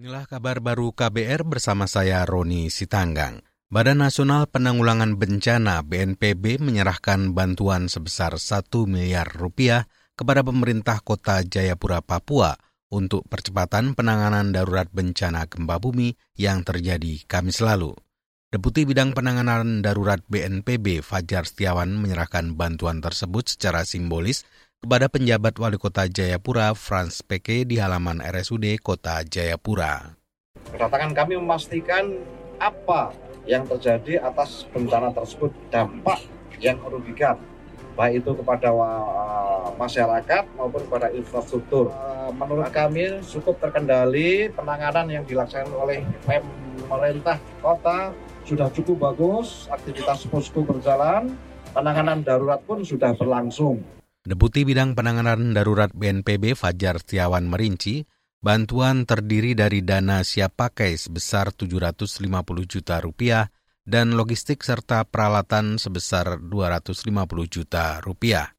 Inilah kabar baru KBR bersama saya Roni Sitanggang. Badan Nasional Penanggulangan Bencana BNPB menyerahkan bantuan sebesar 1 miliar rupiah kepada pemerintah kota Jayapura, Papua untuk percepatan penanganan darurat bencana gempa bumi yang terjadi Kamis lalu. Deputi Bidang Penanganan Darurat BNPB Fajar Setiawan menyerahkan bantuan tersebut secara simbolis kepada penjabat wali kota Jayapura Franz Peke di halaman RSUD Kota Jayapura. Kedatangan kami memastikan apa yang terjadi atas bencana tersebut, dampak yang merugikan, baik itu kepada masyarakat maupun kepada infrastruktur. Menurut kami cukup terkendali penanganan yang dilaksanakan oleh pemerintah kota sudah cukup bagus, aktivitas posko berjalan, penanganan darurat pun sudah berlangsung. Deputi Bidang Penanganan Darurat BNPB Fajar Setiawan merinci, bantuan terdiri dari dana siap pakai sebesar 750 juta rupiah dan logistik serta peralatan sebesar 250 juta rupiah.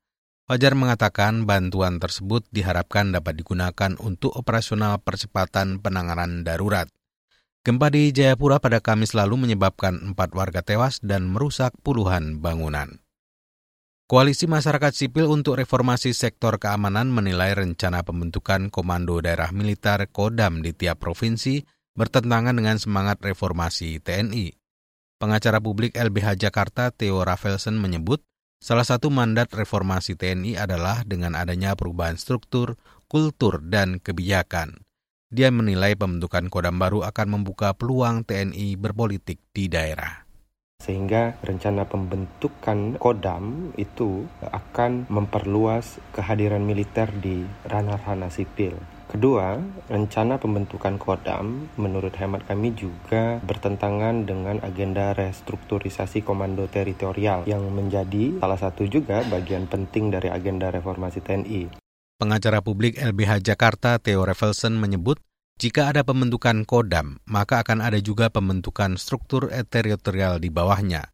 Fajar mengatakan bantuan tersebut diharapkan dapat digunakan untuk operasional percepatan penanganan darurat. Gempa di Jayapura pada Kamis lalu menyebabkan empat warga tewas dan merusak puluhan bangunan. Koalisi Masyarakat Sipil untuk Reformasi Sektor Keamanan menilai rencana pembentukan Komando Daerah Militer Kodam di tiap provinsi bertentangan dengan semangat reformasi TNI. Pengacara publik LBH Jakarta Theo Rafelsen menyebut, salah satu mandat reformasi TNI adalah dengan adanya perubahan struktur, kultur, dan kebijakan. Dia menilai pembentukan Kodam baru akan membuka peluang TNI berpolitik di daerah sehingga rencana pembentukan Kodam itu akan memperluas kehadiran militer di ranah-ranah sipil. Kedua, rencana pembentukan Kodam menurut hemat kami juga bertentangan dengan agenda restrukturisasi komando teritorial yang menjadi salah satu juga bagian penting dari agenda reformasi TNI. Pengacara publik LBH Jakarta Theo Revelson menyebut, jika ada pembentukan kodam, maka akan ada juga pembentukan struktur teritorial di bawahnya.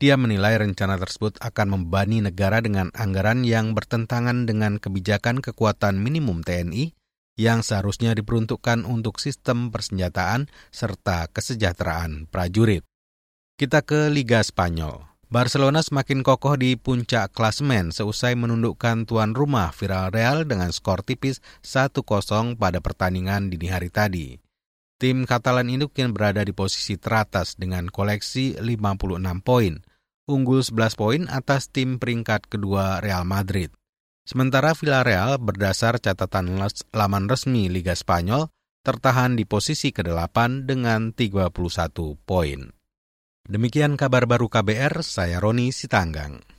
Dia menilai rencana tersebut akan membebani negara dengan anggaran yang bertentangan dengan kebijakan kekuatan minimum TNI yang seharusnya diperuntukkan untuk sistem persenjataan serta kesejahteraan prajurit. Kita ke Liga Spanyol. Barcelona semakin kokoh di puncak klasemen seusai menundukkan tuan rumah Viral Real dengan skor tipis 1-0 pada pertandingan dini hari tadi. Tim Katalan ini kini berada di posisi teratas dengan koleksi 56 poin, unggul 11 poin atas tim peringkat kedua Real Madrid. Sementara Villarreal berdasar catatan laman resmi Liga Spanyol tertahan di posisi ke-8 dengan 31 poin. Demikian kabar baru KBR, saya Roni Sitanggang.